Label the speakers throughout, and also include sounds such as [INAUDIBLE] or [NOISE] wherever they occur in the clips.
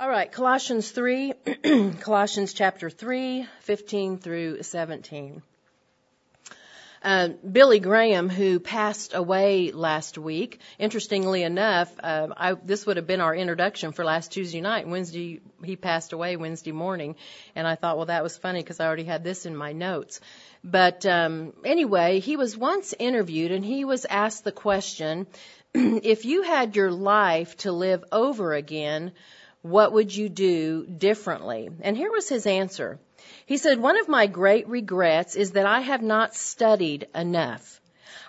Speaker 1: All right, Colossians 3, [CLEARS THROAT] Colossians chapter 3, 15 through 17. Uh, Billy Graham, who passed away last week, interestingly enough, uh, I, this would have been our introduction for last Tuesday night. Wednesday, he passed away Wednesday morning, and I thought, well, that was funny because I already had this in my notes. But um, anyway, he was once interviewed, and he was asked the question, [CLEARS THROAT] if you had your life to live over again, what would you do differently? And here was his answer. He said, One of my great regrets is that I have not studied enough.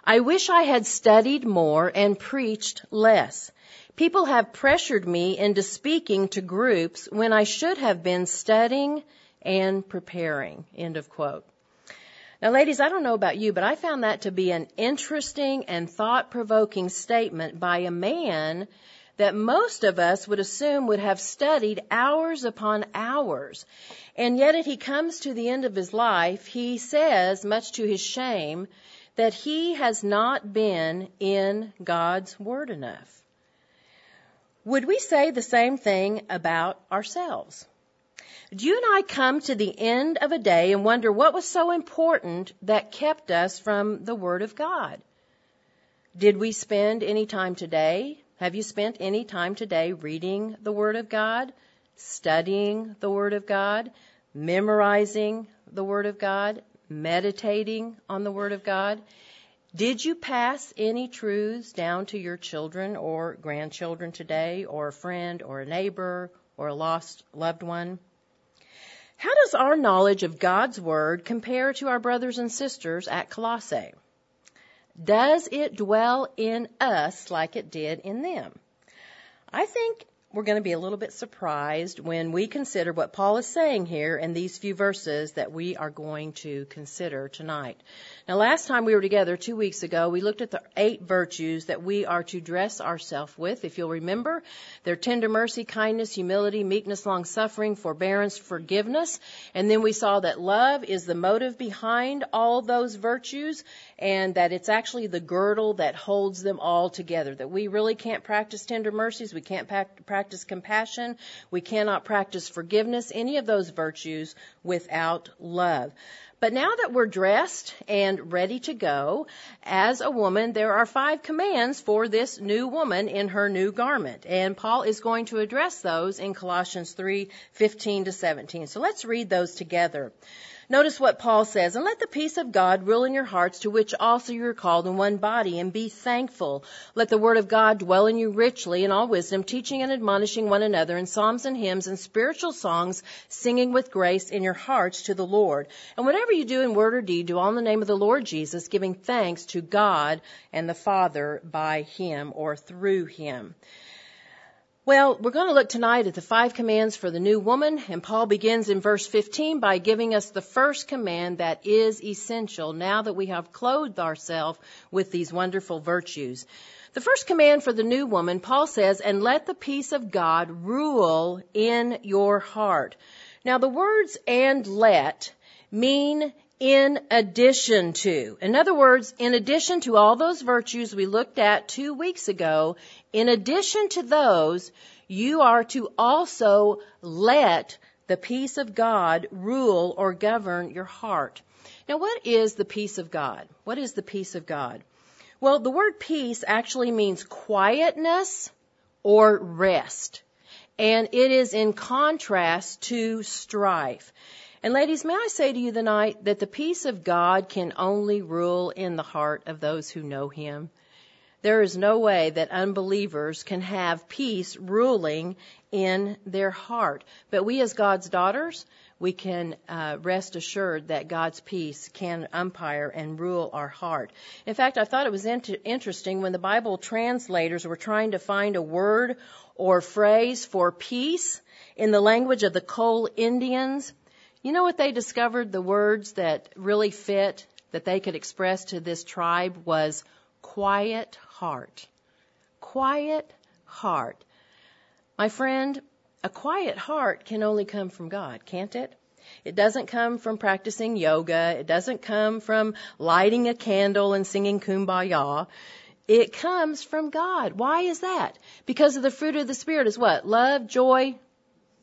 Speaker 1: I wish I had studied more and preached less. People have pressured me into speaking to groups when I should have been studying and preparing. End of quote. Now, ladies, I don't know about you, but I found that to be an interesting and thought provoking statement by a man that most of us would assume would have studied hours upon hours. And yet, if he comes to the end of his life, he says, much to his shame, that he has not been in God's Word enough. Would we say the same thing about ourselves? Do you and I come to the end of a day and wonder what was so important that kept us from the Word of God? Did we spend any time today have you spent any time today reading the Word of God, studying the Word of God, memorizing the Word of God, meditating on the Word of God? Did you pass any truths down to your children or grandchildren today, or a friend, or a neighbor, or a lost loved one? How does our knowledge of God's Word compare to our brothers and sisters at Colossae? Does it dwell in us like it did in them? I think we're going to be a little bit surprised when we consider what Paul is saying here in these few verses that we are going to consider tonight. Now, last time we were together, two weeks ago, we looked at the eight virtues that we are to dress ourselves with. If you'll remember, they're tender mercy, kindness, humility, meekness, long suffering, forbearance, forgiveness. And then we saw that love is the motive behind all those virtues and that it's actually the girdle that holds them all together. That we really can't practice tender mercies, we can't practice compassion, we cannot practice forgiveness, any of those virtues without love. But now that we're dressed and ready to go, as a woman, there are five commands for this new woman in her new garment. And Paul is going to address those in Colossians 3, 15 to 17. So let's read those together. Notice what Paul says, and let the peace of God rule in your hearts, to which also you are called in one body, and be thankful. Let the word of God dwell in you richly in all wisdom, teaching and admonishing one another in psalms and hymns and spiritual songs, singing with grace in your hearts to the Lord. And whatever you do in word or deed, do all in the name of the Lord Jesus, giving thanks to God and the Father by him or through him. Well, we're going to look tonight at the five commands for the new woman, and Paul begins in verse 15 by giving us the first command that is essential now that we have clothed ourselves with these wonderful virtues. The first command for the new woman, Paul says, and let the peace of God rule in your heart. Now the words and let mean in addition to. In other words, in addition to all those virtues we looked at two weeks ago, in addition to those, you are to also let the peace of God rule or govern your heart. Now, what is the peace of God? What is the peace of God? Well, the word peace actually means quietness or rest. And it is in contrast to strife. And ladies, may I say to you tonight that the peace of God can only rule in the heart of those who know Him. There is no way that unbelievers can have peace ruling in their heart. But we as God's daughters, we can uh, rest assured that God's peace can umpire and rule our heart. In fact, I thought it was int- interesting when the Bible translators were trying to find a word or phrase for peace in the language of the Chol Indians. You know what they discovered? The words that really fit, that they could express to this tribe was quiet heart. Quiet heart. My friend, a quiet heart can only come from God, can't it? It doesn't come from practicing yoga. It doesn't come from lighting a candle and singing kumbaya. It comes from God. Why is that? Because of the fruit of the Spirit is what? Love, joy,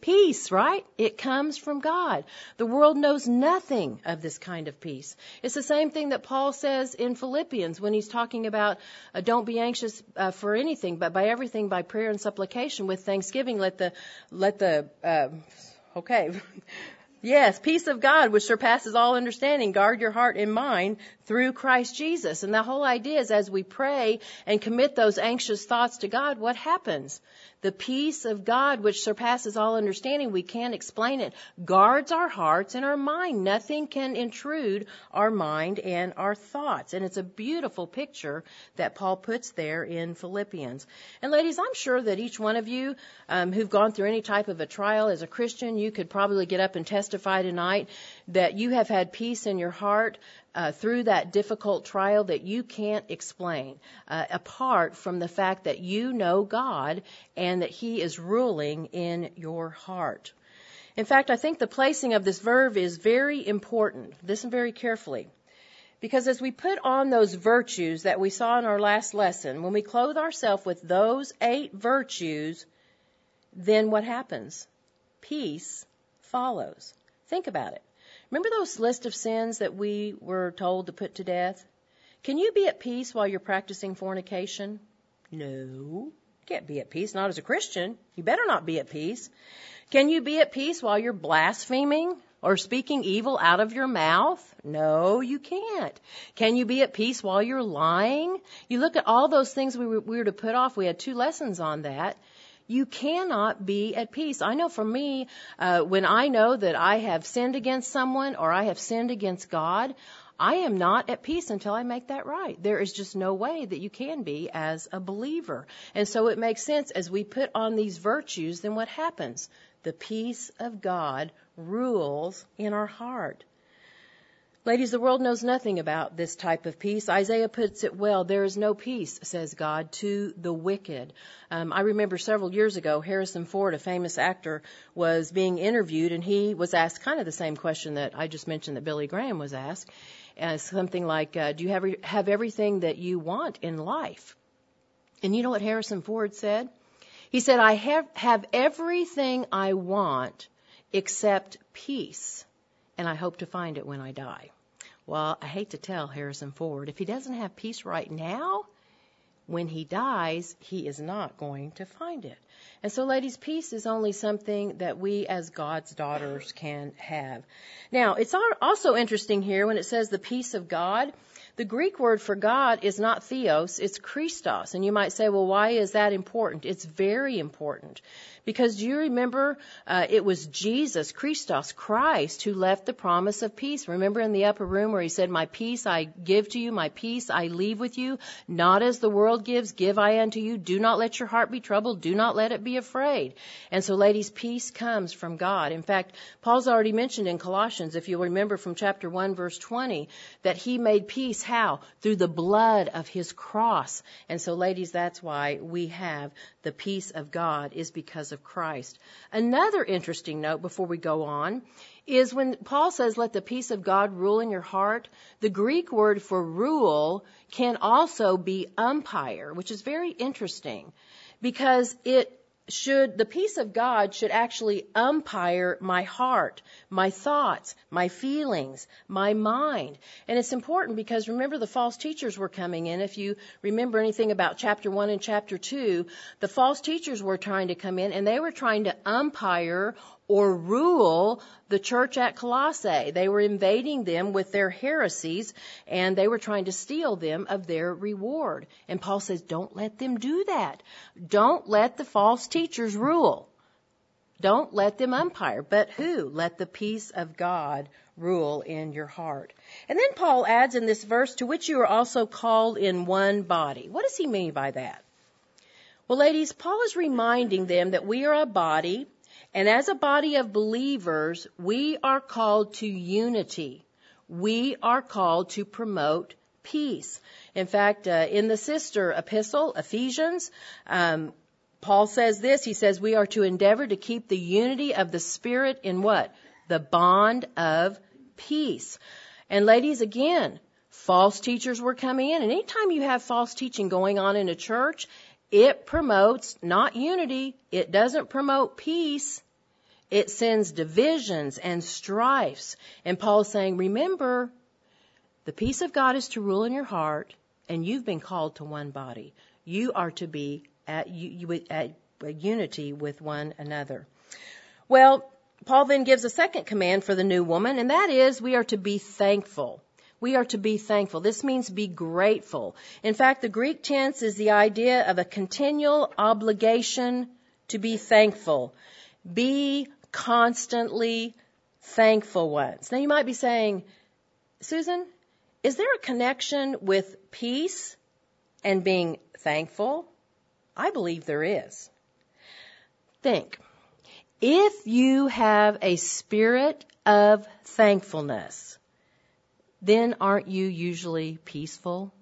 Speaker 1: Peace, right? It comes from God. The world knows nothing of this kind of peace. It's the same thing that Paul says in Philippians when he's talking about uh, don't be anxious uh, for anything, but by everything by prayer and supplication with thanksgiving let the let the uh, okay [LAUGHS] Yes, peace of God, which surpasses all understanding, guard your heart and mind through Christ Jesus. And the whole idea is as we pray and commit those anxious thoughts to God, what happens? The peace of God, which surpasses all understanding, we can't explain it, guards our hearts and our mind. Nothing can intrude our mind and our thoughts. And it's a beautiful picture that Paul puts there in Philippians. And ladies, I'm sure that each one of you um, who've gone through any type of a trial as a Christian, you could probably get up and testify tonight that you have had peace in your heart uh, through that difficult trial that you can't explain, uh, apart from the fact that you know God and that He is ruling in your heart. In fact, I think the placing of this verb is very important. Listen very carefully. Because as we put on those virtues that we saw in our last lesson, when we clothe ourselves with those eight virtues, then what happens? Peace follows. Think about it. Remember those list of sins that we were told to put to death? Can you be at peace while you're practicing fornication? No. You can't be at peace, not as a Christian. You better not be at peace. Can you be at peace while you're blaspheming or speaking evil out of your mouth? No, you can't. Can you be at peace while you're lying? You look at all those things we were, we were to put off. We had two lessons on that you cannot be at peace. I know for me, uh, when I know that I have sinned against someone or I have sinned against God, I am not at peace until I make that right. There is just no way that you can be as a believer. And so it makes sense as we put on these virtues, then what happens? The peace of God rules in our heart. Ladies, the world knows nothing about this type of peace. Isaiah puts it well. There is no peace, says God, to the wicked. Um, I remember several years ago, Harrison Ford, a famous actor, was being interviewed, and he was asked kind of the same question that I just mentioned that Billy Graham was asked, uh, something like, uh, "Do you have have everything that you want in life?" And you know what Harrison Ford said? He said, "I have have everything I want except peace." And I hope to find it when I die. Well, I hate to tell Harrison Ford, if he doesn't have peace right now, when he dies, he is not going to find it. And so, ladies, peace is only something that we as God's daughters can have. Now, it's also interesting here when it says the peace of God. The Greek word for God is not theos, it's Christos. And you might say, well, why is that important? It's very important because do you remember uh, it was Jesus, Christos, Christ, who left the promise of peace. Remember in the upper room where he said, My peace I give to you, my peace I leave with you. Not as the world gives, give I unto you. Do not let your heart be troubled. Do not let it be afraid. And so, ladies, peace comes from God. In fact, Paul's already mentioned in Colossians, if you'll remember from chapter 1, verse 20, that he made peace how? Through the blood of his cross. And so, ladies, that's why we have the peace of God is because of Christ. Another interesting note before we go on is when Paul says, let the peace of God rule in your heart, the Greek word for rule can also be umpire, which is very interesting because it should the peace of God should actually umpire my heart, my thoughts, my feelings, my mind. And it's important because remember the false teachers were coming in. If you remember anything about chapter 1 and chapter 2, the false teachers were trying to come in and they were trying to umpire or rule the church at Colossae. They were invading them with their heresies and they were trying to steal them of their reward. And Paul says, don't let them do that. Don't let the false teachers rule. Don't let them umpire. But who? Let the peace of God rule in your heart. And then Paul adds in this verse, to which you are also called in one body. What does he mean by that? Well, ladies, Paul is reminding them that we are a body and as a body of believers, we are called to unity. We are called to promote peace. In fact, uh, in the sister epistle, Ephesians, um, Paul says this. He says we are to endeavor to keep the unity of the Spirit in what? The bond of peace. And ladies, again, false teachers were coming in. And anytime you have false teaching going on in a church, it promotes not unity. It doesn't promote peace. It sends divisions and strifes. And Paul is saying, remember, the peace of God is to rule in your heart, and you've been called to one body. You are to be at, at unity with one another. Well, Paul then gives a second command for the new woman, and that is we are to be thankful. We are to be thankful. This means be grateful. In fact, the Greek tense is the idea of a continual obligation to be thankful. Be constantly thankful ones. Now you might be saying, Susan, is there a connection with peace and being thankful? I believe there is. Think. If you have a spirit of thankfulness, then aren't you usually peaceful?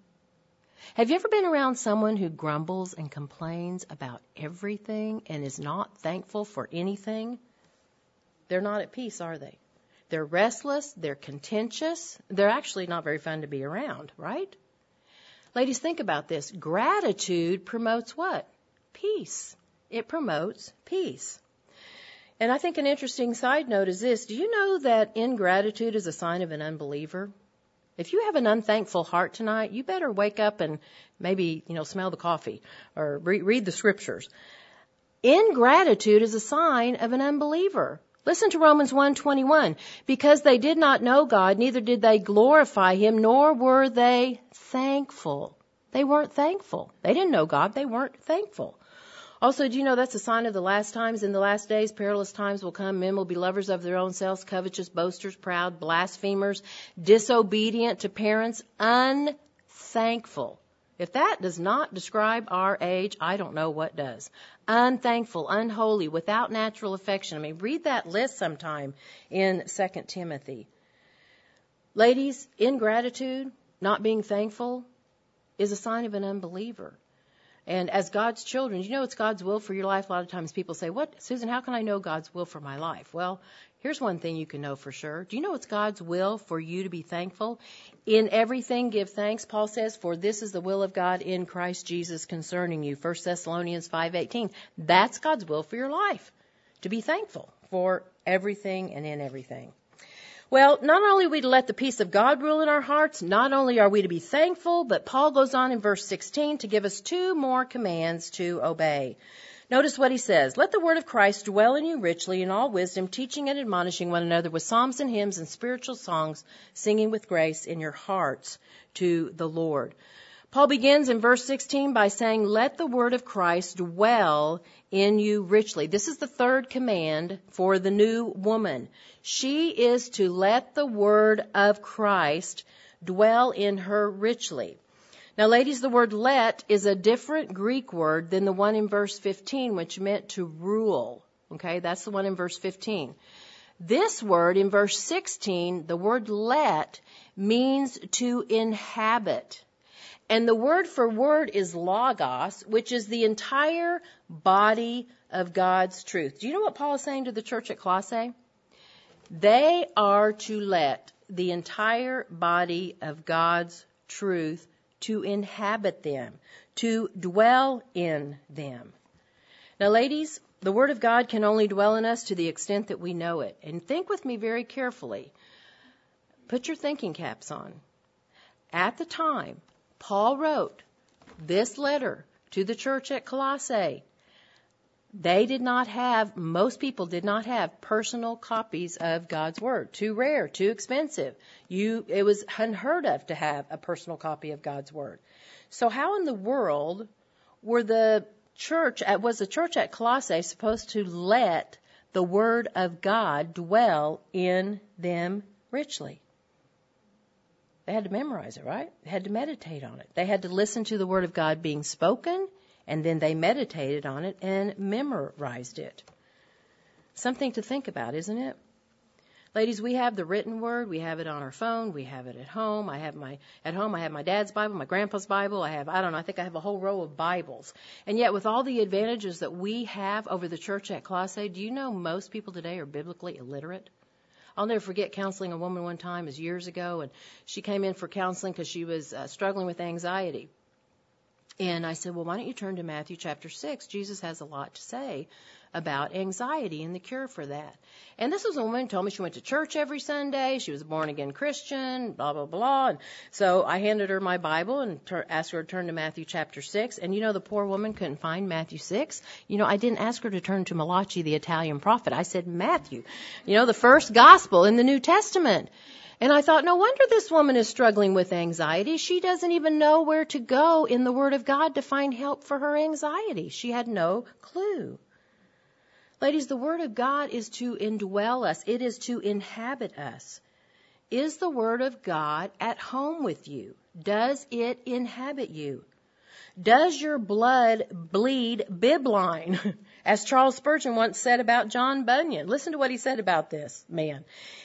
Speaker 1: Have you ever been around someone who grumbles and complains about everything and is not thankful for anything? They're not at peace, are they? They're restless, they're contentious, they're actually not very fun to be around, right? Ladies, think about this. Gratitude promotes what? Peace. It promotes peace. And I think an interesting side note is this. Do you know that ingratitude is a sign of an unbeliever? If you have an unthankful heart tonight, you better wake up and maybe, you know, smell the coffee or re- read the scriptures. Ingratitude is a sign of an unbeliever. Listen to Romans 1:21. Because they did not know God, neither did they glorify him, nor were they thankful. They weren't thankful. They didn't know God, they weren't thankful. Also, do you know that's a sign of the last times? In the last days, perilous times will come. Men will be lovers of their own selves, covetous, boasters, proud, blasphemers, disobedient to parents, unthankful. If that does not describe our age, I don't know what does. Unthankful, unholy, without natural affection. I mean, read that list sometime in 2 Timothy. Ladies, ingratitude, not being thankful, is a sign of an unbeliever. And as God's children, you know it's God's will for your life. A lot of times people say, What, Susan, how can I know God's will for my life? Well, here's one thing you can know for sure. Do you know it's God's will for you to be thankful? In everything, give thanks, Paul says, for this is the will of God in Christ Jesus concerning you. 1 Thessalonians 5.18. That's God's will for your life. To be thankful for everything and in everything. Well, not only are we to let the peace of God rule in our hearts, not only are we to be thankful, but Paul goes on in verse 16 to give us two more commands to obey. Notice what he says. Let the word of Christ dwell in you richly in all wisdom, teaching and admonishing one another with psalms and hymns and spiritual songs, singing with grace in your hearts to the Lord. Paul begins in verse 16 by saying, Let the word of Christ dwell in you richly. This is the third command for the new woman. She is to let the word of Christ dwell in her richly. Now, ladies, the word let is a different Greek word than the one in verse 15, which meant to rule. Okay, that's the one in verse 15. This word in verse 16, the word let, means to inhabit. And the word for word is logos, which is the entire body of God's truth. Do you know what Paul is saying to the church at Colossae? They are to let the entire body of God's truth to inhabit them, to dwell in them. Now, ladies, the Word of God can only dwell in us to the extent that we know it. And think with me very carefully. Put your thinking caps on. At the time, Paul wrote this letter to the church at Colossae. They did not have, most people did not have personal copies of God's Word. Too rare, too expensive. You, it was unheard of to have a personal copy of God's Word. So how in the world were the church, at, was the church at Colossae supposed to let the Word of God dwell in them richly? They had to memorize it, right? They had to meditate on it. They had to listen to the Word of God being spoken, and then they meditated on it and memorized it. Something to think about, isn't it? Ladies, we have the written word. We have it on our phone. We have it at home. I have my, at home, I have my dad's Bible, my grandpa's Bible. I have, I don't know, I think I have a whole row of Bibles. And yet, with all the advantages that we have over the church at Colossae, do you know most people today are biblically illiterate? I'll never forget counseling a woman one time, was years ago, and she came in for counseling because she was uh, struggling with anxiety. And I said, well, why don't you turn to Matthew chapter 6? Jesus has a lot to say about anxiety and the cure for that. And this was a woman who told me she went to church every Sunday. She was a born again Christian, blah, blah, blah. And so I handed her my Bible and ter- asked her to turn to Matthew chapter 6. And you know, the poor woman couldn't find Matthew 6. You know, I didn't ask her to turn to Malachi, the Italian prophet. I said Matthew, you know, the first gospel in the New Testament. And I thought, no wonder this woman is struggling with anxiety. She doesn't even know where to go in the Word of God to find help for her anxiety. She had no clue. Ladies, the Word of God is to indwell us. It is to inhabit us. Is the Word of God at home with you? Does it inhabit you? Does your blood bleed bibline? [LAUGHS] As Charles Spurgeon once said about John Bunyan. Listen to what he said about this man.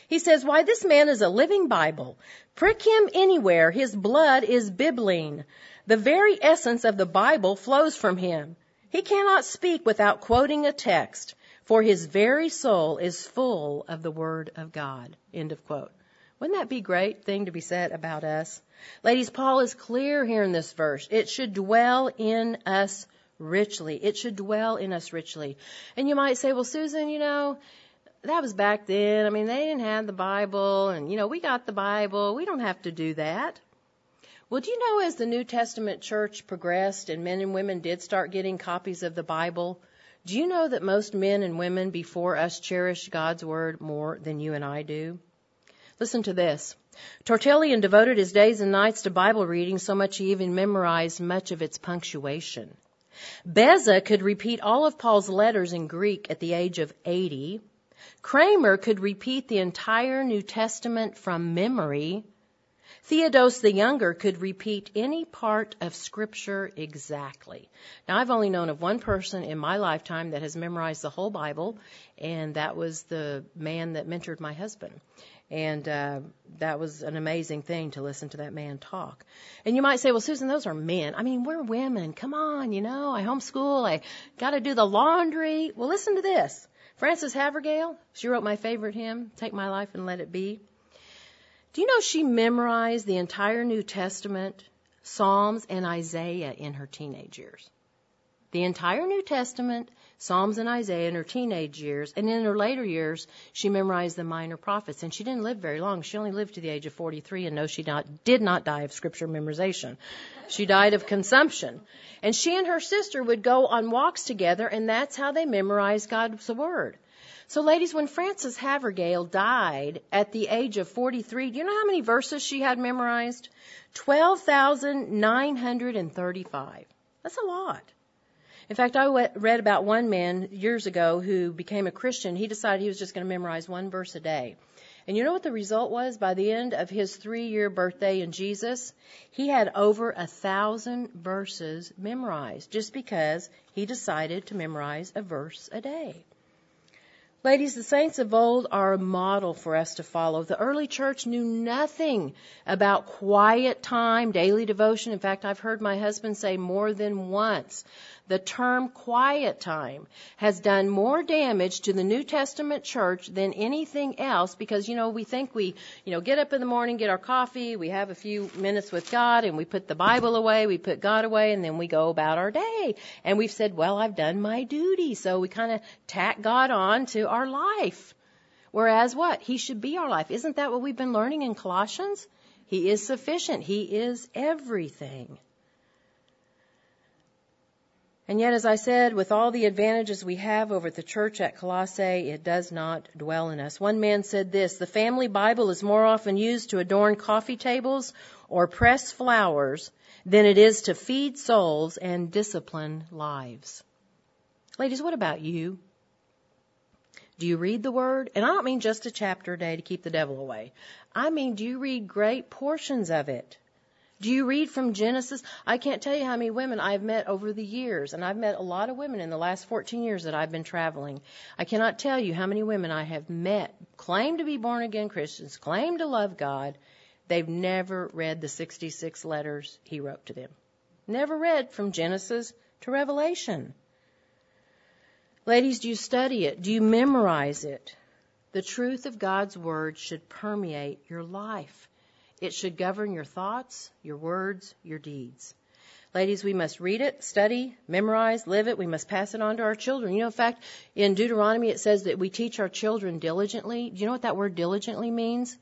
Speaker 1: He says, why this man is a living Bible. Prick him anywhere. His blood is bibline. The very essence of the Bible flows from him. He cannot speak without quoting a text, for his very soul is full of the Word of God. End of quote. Wouldn't that be a great thing to be said about us? Ladies, Paul is clear here in this verse. It should dwell in us richly. It should dwell in us richly. And you might say, well, Susan, you know, that was back then. I mean, they didn't have the Bible, and, you know, we got the Bible. We don't have to do that. Well, do you know as the New Testament church progressed and men and women did start getting copies of the Bible, do you know that most men and women before us cherished God's Word more than you and I do? Listen to this. Tertullian devoted his days and nights to Bible reading so much he even memorized much of its punctuation. Beza could repeat all of Paul's letters in Greek at the age of 80. Cranmer could repeat the entire New Testament from memory. Theodos the Younger could repeat any part of Scripture exactly. Now, I've only known of one person in my lifetime that has memorized the whole Bible, and that was the man that mentored my husband. And uh, that was an amazing thing to listen to that man talk. And you might say, well, Susan, those are men. I mean, we're women. Come on, you know, I homeschool. I got to do the laundry. Well, listen to this. Frances Havergal, she wrote my favorite hymn, Take My Life and Let It Be. Do you know she memorized the entire New Testament, Psalms, and Isaiah in her teenage years? The entire New Testament, Psalms and Isaiah in her teenage years, and in her later years, she memorized the minor prophets. And she didn't live very long. She only lived to the age of 43, and no, she not, did not die of scripture memorization. She died of consumption. And she and her sister would go on walks together, and that's how they memorized God's Word. So, ladies, when Frances Havergal died at the age of 43, do you know how many verses she had memorized? 12,935. That's a lot. In fact, I read about one man years ago who became a Christian. He decided he was just going to memorize one verse a day. And you know what the result was? By the end of his three year birthday in Jesus, he had over a thousand verses memorized just because he decided to memorize a verse a day. Ladies, the saints of old are a model for us to follow. The early church knew nothing about quiet time, daily devotion. In fact, I've heard my husband say more than once the term quiet time has done more damage to the New Testament church than anything else because, you know, we think we, you know, get up in the morning, get our coffee, we have a few minutes with God and we put the Bible away, we put God away and then we go about our day. And we've said, well, I've done my duty. So we kind of tack God on to our life. Whereas what? He should be our life. Isn't that what we've been learning in Colossians? He is sufficient. He is everything. And yet, as I said, with all the advantages we have over the church at Colossae, it does not dwell in us. One man said this, the family Bible is more often used to adorn coffee tables or press flowers than it is to feed souls and discipline lives. Ladies, what about you? Do you read the Word? And I don't mean just a chapter a day to keep the devil away. I mean, do you read great portions of it? Do you read from Genesis? I can't tell you how many women I've met over the years, and I've met a lot of women in the last 14 years that I've been traveling. I cannot tell you how many women I have met, claim to be born again Christians, claim to love God. They've never read the 66 letters he wrote to them. Never read from Genesis to Revelation. Ladies, do you study it? Do you memorize it? The truth of God's Word should permeate your life. It should govern your thoughts, your words, your deeds. Ladies, we must read it, study, memorize, live it. We must pass it on to our children. You know, in fact, in Deuteronomy it says that we teach our children diligently. Do you know what that word diligently means?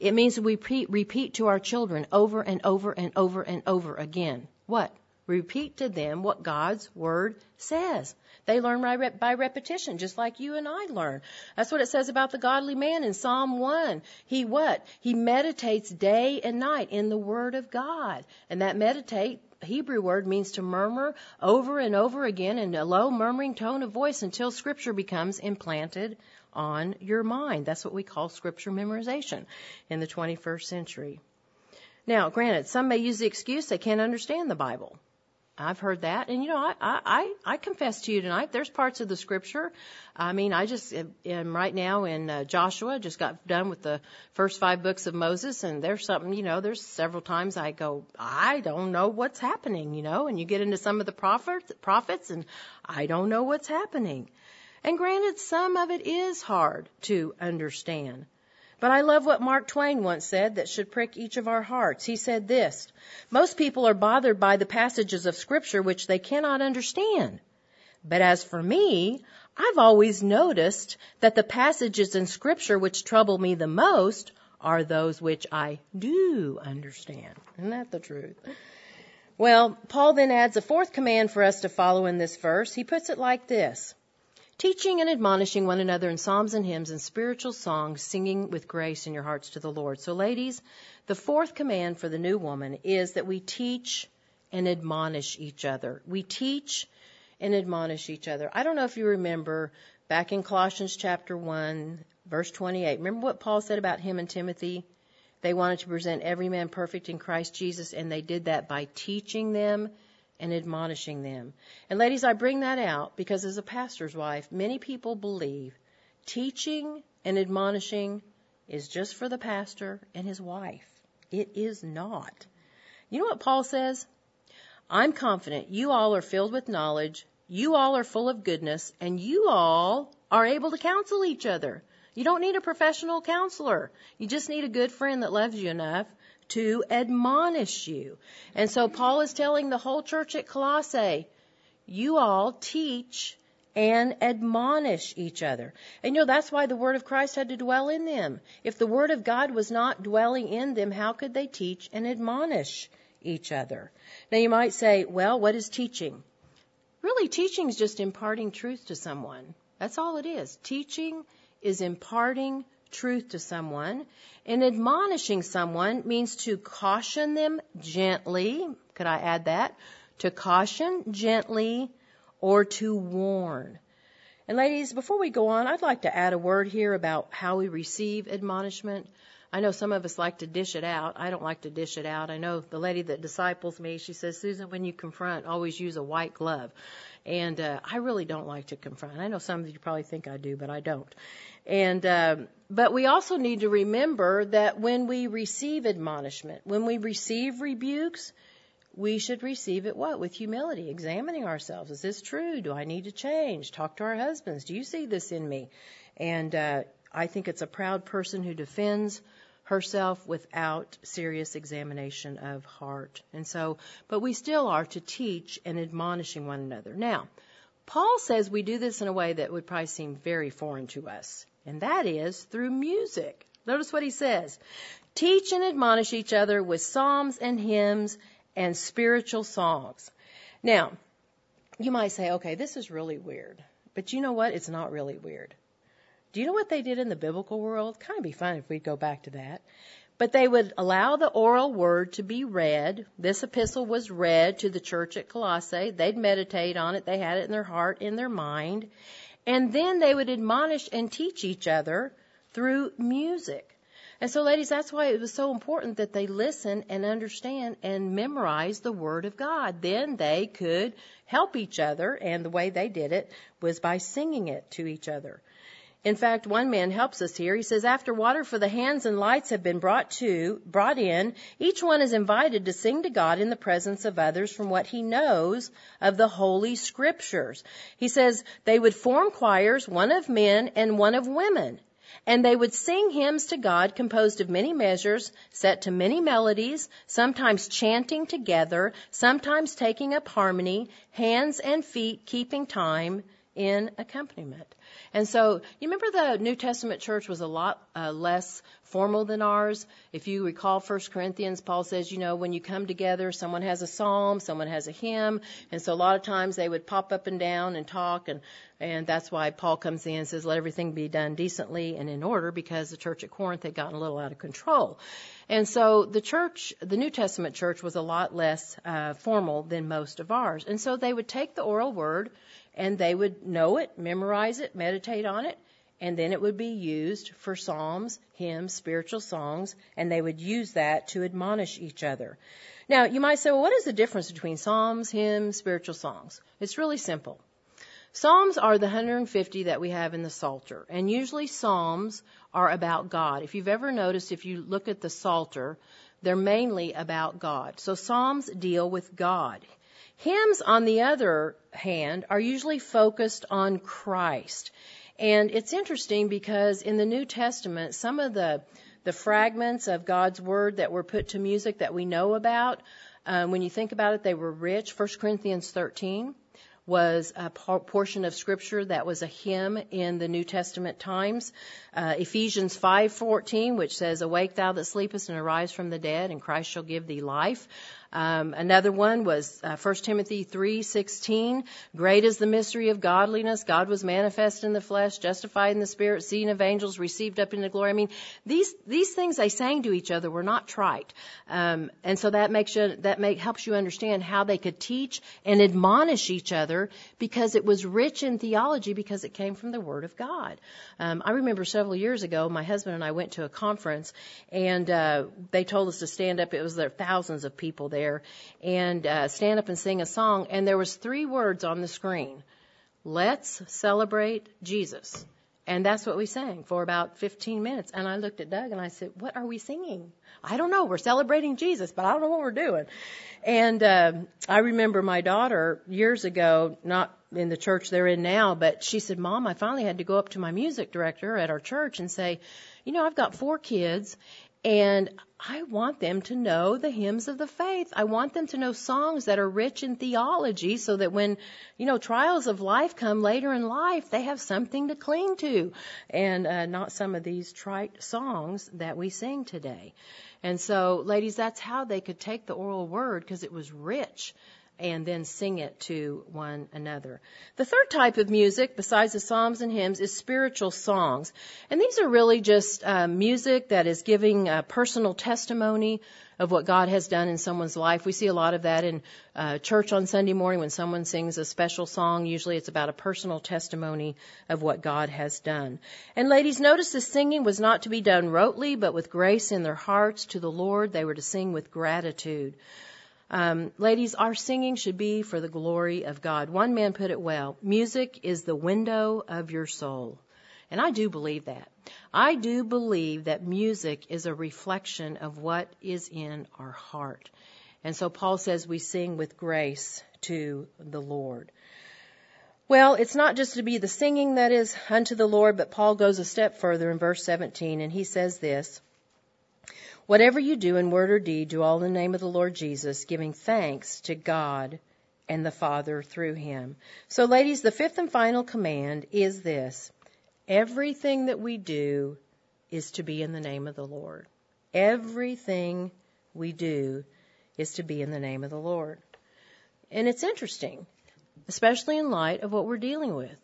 Speaker 1: It means we repeat, to our children over and over and over and over again. What? Repeat to them what God's Word says. They learn by, repetition, just like you and I learn. That's what it says about the godly man in Psalm 1. He what? He meditates day and night in the Word of God. And that meditate, Hebrew word means to murmur over and over again in a low murmuring tone of voice until scripture becomes implanted on your mind. That's what we call scripture memorization in the 21st century. Now, granted, some may use the excuse they can't understand the Bible. I've heard that, and you know, I I I confess to you tonight. There's parts of the scripture. I mean, I just am right now in uh, Joshua. Just got done with the first five books of Moses, and there's something. You know, there's several times I go, I don't know what's happening. You know, and you get into some of the prophets, prophets, and I don't know what's happening. And granted, some of it is hard to understand. But I love what Mark Twain once said that should prick each of our hearts. He said this, most people are bothered by the passages of scripture which they cannot understand. But as for me, I've always noticed that the passages in scripture which trouble me the most are those which I do understand. Isn't that the truth? Well, Paul then adds a fourth command for us to follow in this verse. He puts it like this teaching and admonishing one another in psalms and hymns and spiritual songs, singing with grace in your hearts to the Lord. So, ladies, the fourth command for the new woman is that we teach and admonish each other. We teach and admonish each other. I don't know if you remember back in Colossians chapter 1, verse 28. Remember what Paul said about him and Timothy? They wanted to present every man perfect in Christ Jesus, and they did that by teaching them and admonishing them. And ladies, I bring that out because as a pastor's wife, many people believe teaching and admonishing is just for the pastor and his wife. It is not. You know what Paul says? I'm confident you all are filled with knowledge, you all are full of goodness, and you all are able to counsel each other. You don't need a professional counselor. You just need a good friend that loves you enough to admonish you. And so Paul is telling the whole church at Colossae, you all teach and admonish each other. And you know, that's why the word of Christ had to dwell in them. If the word of God was not dwelling in them, how could they teach and admonish each other? Now you might say, well, what is teaching? Really, teaching is just imparting truth to someone. That's all it is. Teaching is imparting truth to someone. And admonishing someone means to caution them gently. Could I add that? To caution gently or to warn. And ladies, before we go on, I'd like to add a word here about how we receive admonishment. I know some of us like to dish it out. I don't like to dish it out. I know the lady that disciples me, she says, Susan, when you confront, always use a white glove. And uh, I really don't like to confront. I know some of you probably think I do, but I don't. And um, but we also need to remember that when we receive admonishment, when we receive rebukes, we should receive it what? With humility, examining ourselves. Is this true? Do I need to change? Talk to our husbands. Do you see this in me? And uh, I think it's a proud person who defends herself without serious examination of heart. And so, but we still are to teach and admonishing one another. Now, Paul says we do this in a way that would probably seem very foreign to us and that is through music. Notice what he says. Teach and admonish each other with psalms and hymns and spiritual songs. Now, you might say, okay, this is really weird. But you know what? It's not really weird. Do you know what they did in the biblical world? Kind of be fun if we'd go back to that. But they would allow the oral word to be read. This epistle was read to the church at Colossae. They'd meditate on it. They had it in their heart, in their mind. And then they would admonish and teach each other through music. And so, ladies, that's why it was so important that they listen and understand and memorize the Word of God. Then they could help each other, and the way they did it was by singing it to each other. In fact, one man helps us here. He says, after water for the hands and lights have been brought to, brought in, each one is invited to sing to God in the presence of others from what he knows of the Holy Scriptures. He says they would form choirs, one of men and one of women. And they would sing hymns to God composed of many measures, set to many melodies, sometimes chanting together, sometimes taking up harmony, hands and feet keeping time in accompaniment. And so, you remember the New Testament church was a lot uh, less formal than ours. If you recall 1 Corinthians, Paul says, you know, when you come together, someone has a psalm, someone has a hymn, and so a lot of times they would pop up and down and talk, and and that's why Paul comes in and says, let everything be done decently and in order, because the church at Corinth had gotten a little out of control. And so the church, the New Testament church, was a lot less uh, formal than most of ours, and so they would take the oral word and they would know it, memorize it, meditate on it, and then it would be used for psalms, hymns, spiritual songs, and they would use that to admonish each other. Now, you might say, well, what is the difference between psalms, hymns, spiritual songs? It's really simple. Psalms are the 150 that we have in the Psalter, and usually psalms are about God. If you've ever noticed, if you look at the Psalter, they're mainly about God. So psalms deal with God. Hymns, on the other hand, are usually focused on Christ. And it's interesting because in the New Testament, some of the the fragments of God's word that were put to music that we know about, um, when you think about it, they were rich. 1 Corinthians 13 was a portion of scripture that was a hymn in the New Testament times. Uh, Ephesians 5:14, which says, "Awake thou that sleepest, and arise from the dead, and Christ shall give thee life." Um, another one was uh, 1 Timothy 3:16. Great is the mystery of godliness. God was manifest in the flesh, justified in the spirit, seen of angels, received up into glory. I mean, these these things they sang to each other were not trite, um, and so that makes you that make helps you understand how they could teach and admonish each other because it was rich in theology because it came from the Word of God. Um, I remember several years ago, my husband and I went to a conference, and uh, they told us to stand up. It was there thousands of people there there and uh, stand up and sing a song. And there was three words on the screen. Let's celebrate Jesus. And that's what we sang for about 15 minutes. And I looked at Doug and I said, What are we singing? I don't know. We're celebrating Jesus, but I don't know what we're doing. And uh, I remember my daughter years ago, not in the church they're in now, but she said, Mom, I finally had to go up to my music director at our church and say, You know, I've got four kids and I want them to know the hymns of the faith. I want them to know songs that are rich in theology so that when, you know, trials of life come later in life, they have something to cling to and uh, not some of these trite songs that we sing today. And so, ladies, that's how they could take the oral word because it was rich and then sing it to one another. The third type of music, besides the psalms and hymns, is spiritual songs. And these are really just uh, music that is giving a personal testimony of what God has done in someone's life. We see a lot of that in uh, church on Sunday morning when someone sings a special song. Usually it's about a personal testimony of what God has done. And ladies, notice the singing was not to be done rotely, but with grace in their hearts to the Lord. They were to sing with gratitude. Um, ladies, our singing should be for the glory of God. One man put it well music is the window of your soul. And I do believe that. I do believe that music is a reflection of what is in our heart. And so Paul says we sing with grace to the Lord. Well, it's not just to be the singing that is unto the Lord, but Paul goes a step further in verse 17 and he says this Whatever you do in word or deed, do all in the name of the Lord Jesus, giving thanks to God and the Father through him. So, ladies, the fifth and final command is this everything that we do is to be in the name of the Lord. Everything we do is to be in the name of the Lord. And it's interesting, especially in light of what we're dealing with.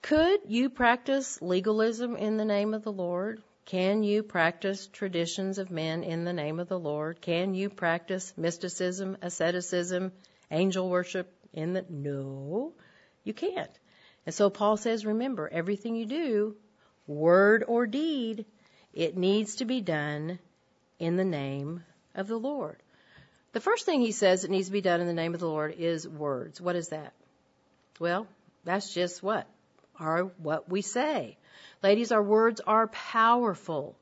Speaker 1: Could you practice legalism in the name of the Lord? Can you practice traditions of men in the name of the Lord? Can you practice mysticism, asceticism, angel worship in the No, you can't. And so Paul says, remember, everything you do, word or deed, it needs to be done in the name of the Lord. The first thing he says that needs to be done in the name of the Lord is words. What is that? Well, that's just what? Are what we say. Ladies, our words are powerful.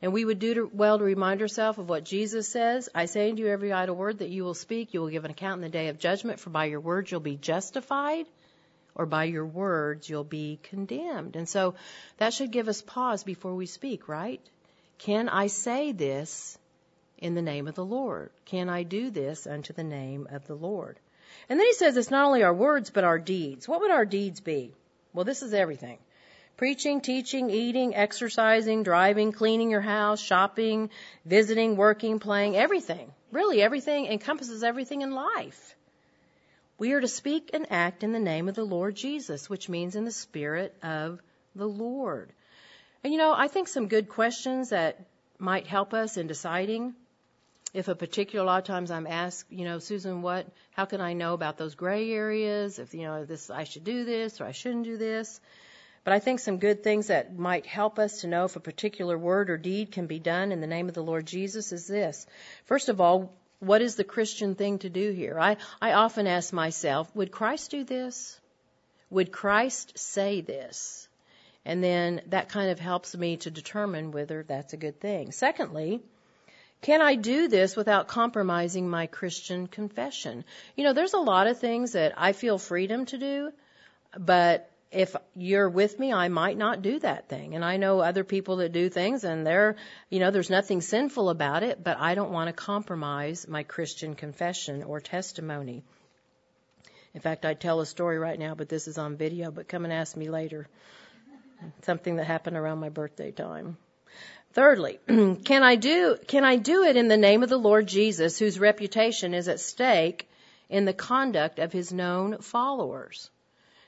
Speaker 1: And we would do well to remind ourselves of what Jesus says. I say unto you every idle word that you will speak, you will give an account in the day of judgment, for by your words you'll be justified, or by your words you'll be condemned. And so that should give us pause before we speak, right? Can I say this in the name of the Lord? Can I do this unto the name of the Lord? And then he says it's not only our words, but our deeds. What would our deeds be? Well, this is everything. Preaching, teaching, eating, exercising, driving, cleaning your house, shopping, visiting, working, playing, everything. Really, everything encompasses everything in life. We are to speak and act in the name of the Lord Jesus, which means in the spirit of the Lord. And you know, I think some good questions that might help us in deciding if a particular, a lot of times I'm asked, you know, Susan, what, how can I know about those gray areas? If, you know, this, I should do this or I shouldn't do this. But I think some good things that might help us to know if a particular word or deed can be done in the name of the Lord Jesus is this. First of all, what is the Christian thing to do here? I, I often ask myself, would Christ do this? Would Christ say this? And then that kind of helps me to determine whether that's a good thing. Secondly, can I do this without compromising my Christian confession? You know, there's a lot of things that I feel freedom to do, but if you're with me, I might not do that thing. And I know other people that do things and they're, you know, there's nothing sinful about it, but I don't want to compromise my Christian confession or testimony. In fact, I'd tell a story right now, but this is on video, but come and ask me later. Something that happened around my birthday time. Thirdly, [CLEARS THROAT] can I do, can I do it in the name of the Lord Jesus, whose reputation is at stake in the conduct of his known followers?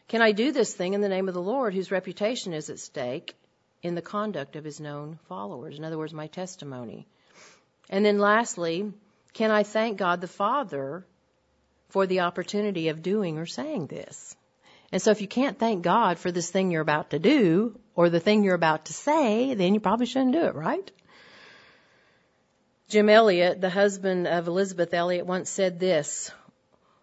Speaker 1: Can I do this thing in the name of the Lord whose reputation is at stake in the conduct of his known followers? In other words, my testimony. And then lastly, can I thank God the Father for the opportunity of doing or saying this? And so if you can't thank God for this thing you're about to do or the thing you're about to say, then you probably shouldn't do it, right? Jim Elliot, the husband of Elisabeth Elliot, once said this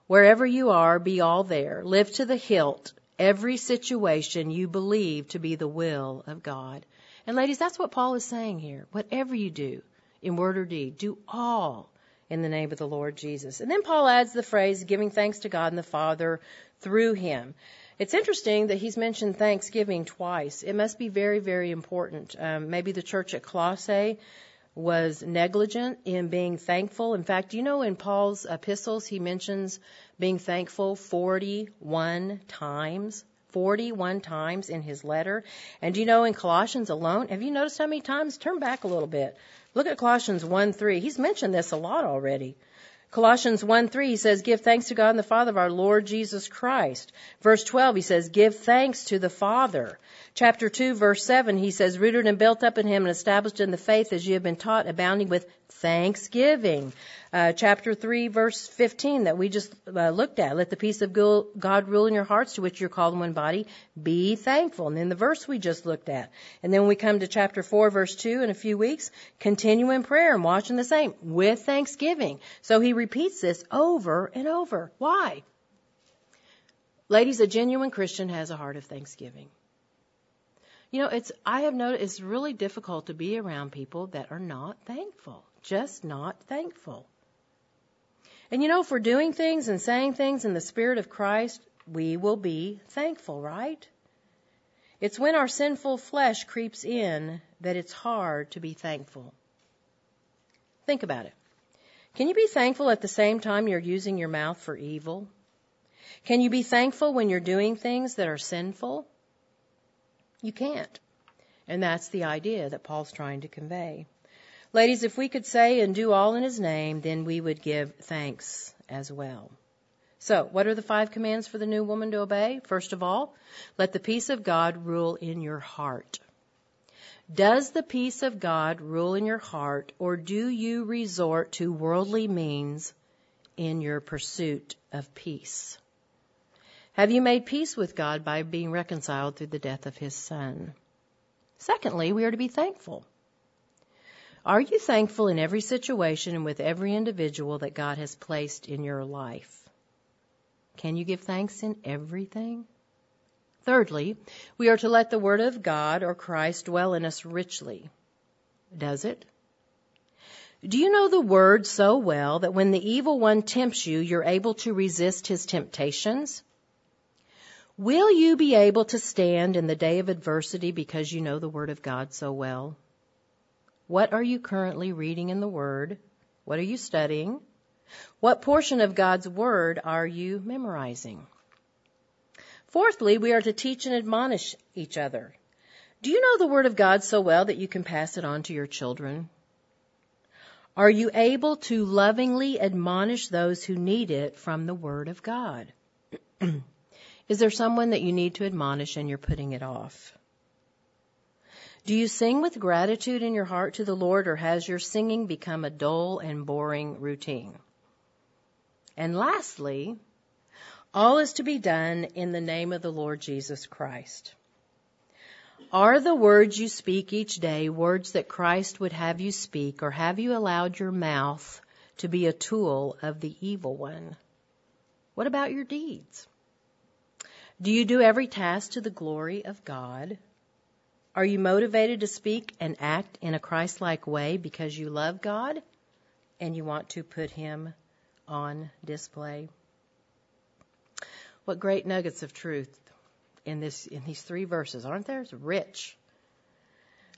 Speaker 1: Wherever you are, be all there. Live to the hilt every situation you believe to be the will of God. And ladies, that's what Paul is saying here. Whatever you do, in word or deed, do all in the name of the Lord Jesus. And then Paul adds the phrase, giving thanks to God and the Father through him. It's interesting that he's mentioned Thanksgiving twice. It must be very, very important. Um, maybe the church at Colossae was negligent in being thankful. In fact, you know in Paul's epistles he mentions being thankful 41 times. 41 times in his letter. And you know in Colossians alone, have you noticed how many times? Turn back a little bit. Look at Colossians 1 3. He's mentioned this a lot already. Colossians 1 3, he says, Give thanks to God and the Father of our Lord Jesus Christ. Verse 12, he says, Give thanks to the Father. Chapter 2, verse 7, he says, Rooted and built up in him and established in the faith as you have been taught, abounding with thanksgiving. Uh, chapter 3, verse 15 that we just uh, looked at. Let the peace of God rule in your hearts to which you're called in one body. Be thankful. And then the verse we just looked at. And then we come to chapter 4, verse 2 in a few weeks. Continue in prayer and watching the same with thanksgiving. So he repeats this over and over. Why? Ladies, a genuine Christian has a heart of thanksgiving. You know, it's, I have noticed it's really difficult to be around people that are not thankful. Just not thankful. And you know, if we're doing things and saying things in the Spirit of Christ, we will be thankful, right? It's when our sinful flesh creeps in that it's hard to be thankful. Think about it. Can you be thankful at the same time you're using your mouth for evil? Can you be thankful when you're doing things that are sinful? You can't. And that's the idea that Paul's trying to convey. Ladies, if we could say and do all in his name, then we would give thanks as well. So, what are the five commands for the new woman to obey? First of all, let the peace of God rule in your heart. Does the peace of God rule in your heart, or do you resort to worldly means in your pursuit of peace? Have you made peace with God by being reconciled through the death of his son? Secondly, we are to be thankful. Are you thankful in every situation and with every individual that God has placed in your life? Can you give thanks in everything? Thirdly, we are to let the Word of God or Christ dwell in us richly. Does it? Do you know the Word so well that when the evil one tempts you, you're able to resist his temptations? Will you be able to stand in the day of adversity because you know the Word of God so well? What are you currently reading in the Word? What are you studying? What portion of God's Word are you memorizing? Fourthly, we are to teach and admonish each other. Do you know the Word of God so well that you can pass it on to your children? Are you able to lovingly admonish those who need it from the Word of God? [CLEARS THROAT] Is there someone that you need to admonish and you're putting it off? Do you sing with gratitude in your heart to the Lord, or has your singing become a dull and boring routine? And lastly, all is to be done in the name of the Lord Jesus Christ. Are the words you speak each day words that Christ would have you speak, or have you allowed your mouth to be a tool of the evil one? What about your deeds? Do you do every task to the glory of God? Are you motivated to speak and act in a Christ like way because you love God and you want to put Him on display? What great nuggets of truth in this in these three verses, aren't there? It's rich.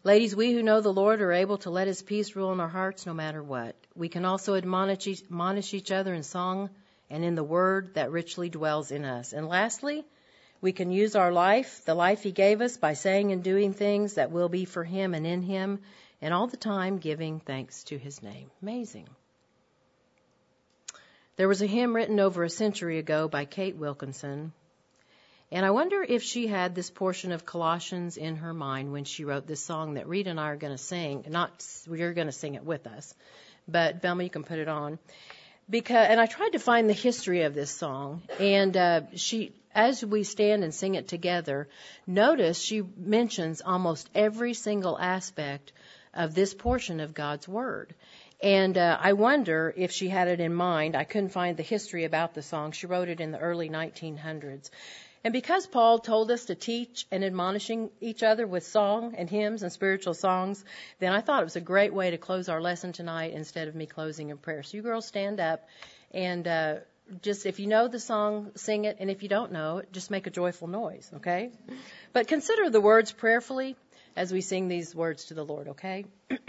Speaker 1: Ladies, we who know the Lord are able to let His peace rule in our hearts no matter what. We can also admonish each, admonish each other in song and in the Word that richly dwells in us. And lastly, we can use our life, the life He gave us, by saying and doing things that will be for Him and in Him, and all the time giving thanks to His name. Amazing. There was a hymn written over a century ago by Kate Wilkinson and I wonder if she had this portion of Colossians in her mind when she wrote this song that Reed and I are going to sing. Not you're going to sing it with us, but Velma, you can put it on. Because and I tried to find the history of this song, and uh, she, as we stand and sing it together, notice she mentions almost every single aspect of this portion of God's Word. And uh, I wonder if she had it in mind. I couldn't find the history about the song. She wrote it in the early 1900s. And because Paul told us to teach and admonishing each other with song and hymns and spiritual songs, then I thought it was a great way to close our lesson tonight instead of me closing in prayer. So you girls stand up and uh, just if you know the song, sing it, and if you don't know it, just make a joyful noise, okay? But consider the words prayerfully as we sing these words to the Lord, okay? [CLEARS THROAT]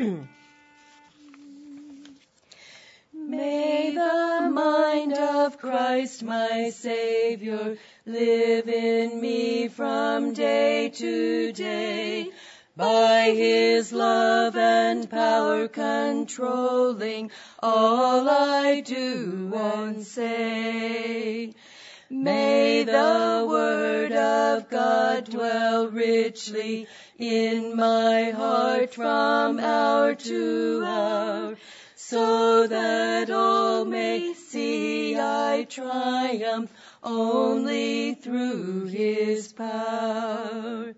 Speaker 2: May the mind of Christ my Savior live in me from day to day. By his love and power controlling all I do and say. May the word of God dwell richly in my heart from hour to hour so that all may see I triumph only through his power.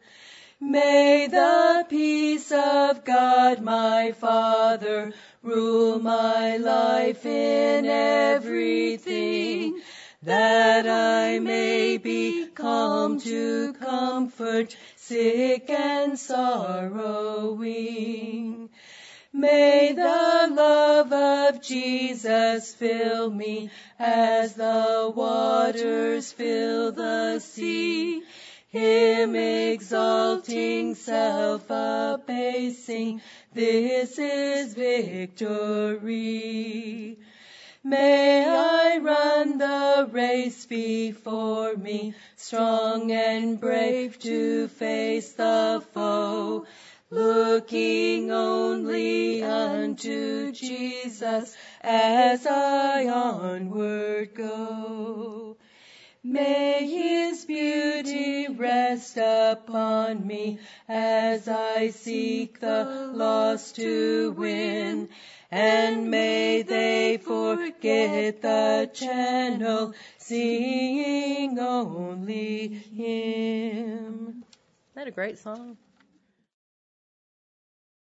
Speaker 2: May the peace of God my Father rule my life in everything, that I may be calm to comfort sick and sorrowing. May the love of Jesus fill me as the waters fill the sea. Him exalting, self abasing, this is victory. May I run the race before me, strong and brave to face the foe looking only unto Jesus as I onward go. May his beauty rest upon me as I seek the lost to win. And may they forget the channel, seeing only him.
Speaker 1: Isn't that a great song?